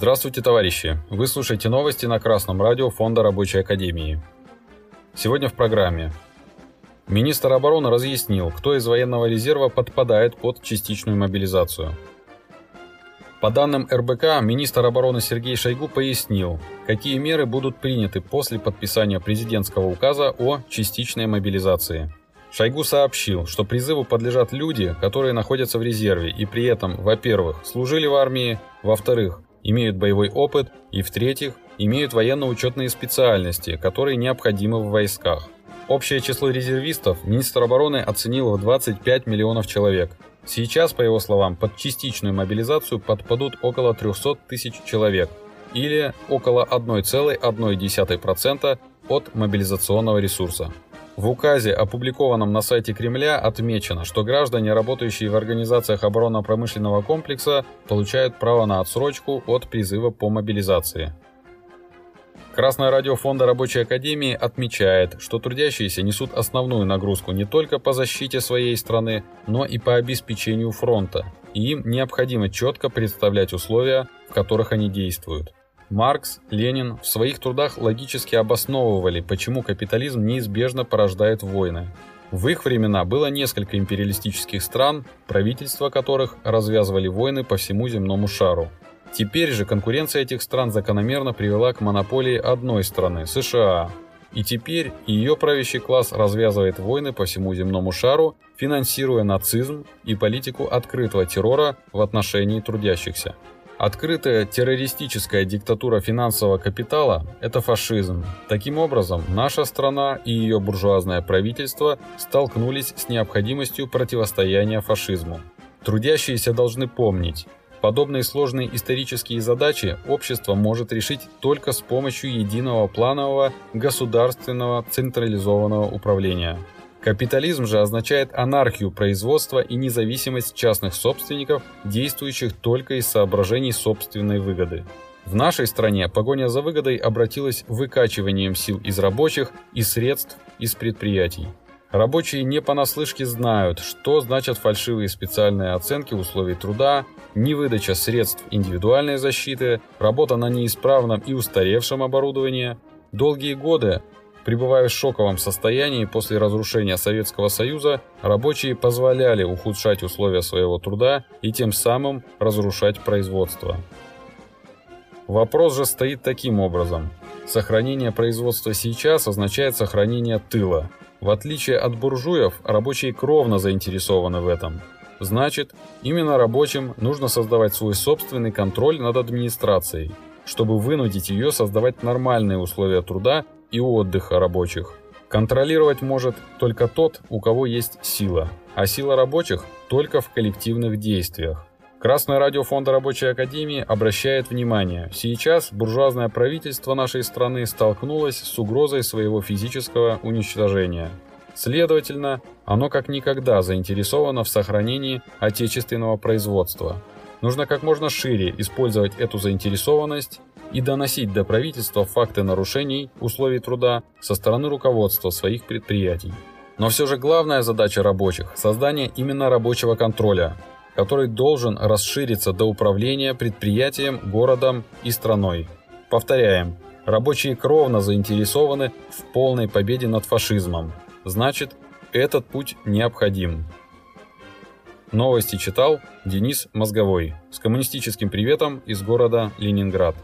Здравствуйте, товарищи! Вы слушаете новости на Красном радио Фонда Рабочей Академии. Сегодня в программе. Министр обороны разъяснил, кто из военного резерва подпадает под частичную мобилизацию. По данным РБК, министр обороны Сергей Шойгу пояснил, какие меры будут приняты после подписания президентского указа о частичной мобилизации. Шойгу сообщил, что призыву подлежат люди, которые находятся в резерве и при этом, во-первых, служили в армии, во-вторых, имеют боевой опыт и, в-третьих, имеют военно-учетные специальности, которые необходимы в войсках. Общее число резервистов министр обороны оценил в 25 миллионов человек. Сейчас, по его словам, под частичную мобилизацию подпадут около 300 тысяч человек, или около 1,1% от мобилизационного ресурса. В указе, опубликованном на сайте Кремля, отмечено, что граждане, работающие в организациях оборонно-промышленного комплекса, получают право на отсрочку от призыва по мобилизации. Красное радио Фонда Рабочей Академии отмечает, что трудящиеся несут основную нагрузку не только по защите своей страны, но и по обеспечению фронта, и им необходимо четко представлять условия, в которых они действуют. Маркс, Ленин в своих трудах логически обосновывали, почему капитализм неизбежно порождает войны. В их времена было несколько империалистических стран, правительства которых развязывали войны по всему земному шару. Теперь же конкуренция этих стран закономерно привела к монополии одной страны – США. И теперь ее правящий класс развязывает войны по всему земному шару, финансируя нацизм и политику открытого террора в отношении трудящихся. Открытая террористическая диктатура финансового капитала – это фашизм. Таким образом, наша страна и ее буржуазное правительство столкнулись с необходимостью противостояния фашизму. Трудящиеся должны помнить, подобные сложные исторические задачи общество может решить только с помощью единого планового государственного централизованного управления. Капитализм же означает анархию производства и независимость частных собственников, действующих только из соображений собственной выгоды. В нашей стране погоня за выгодой обратилась выкачиванием сил из рабочих и средств из предприятий. Рабочие не понаслышке знают, что значат фальшивые специальные оценки условий труда, невыдача средств индивидуальной защиты, работа на неисправном и устаревшем оборудовании. Долгие годы Пребывая в шоковом состоянии после разрушения Советского Союза, рабочие позволяли ухудшать условия своего труда и тем самым разрушать производство. Вопрос же стоит таким образом. Сохранение производства сейчас означает сохранение тыла. В отличие от буржуев, рабочие кровно заинтересованы в этом. Значит, именно рабочим нужно создавать свой собственный контроль над администрацией, чтобы вынудить ее создавать нормальные условия труда и отдыха рабочих. Контролировать может только тот, у кого есть сила, а сила рабочих только в коллективных действиях. Красное радио Фонда Рабочей Академии обращает внимание, сейчас буржуазное правительство нашей страны столкнулось с угрозой своего физического уничтожения. Следовательно, оно как никогда заинтересовано в сохранении отечественного производства. Нужно как можно шире использовать эту заинтересованность и доносить до правительства факты нарушений условий труда со стороны руководства своих предприятий. Но все же главная задача рабочих – создание именно рабочего контроля, который должен расшириться до управления предприятием, городом и страной. Повторяем, рабочие кровно заинтересованы в полной победе над фашизмом. Значит, этот путь необходим. Новости читал Денис Мозговой с коммунистическим приветом из города Ленинград.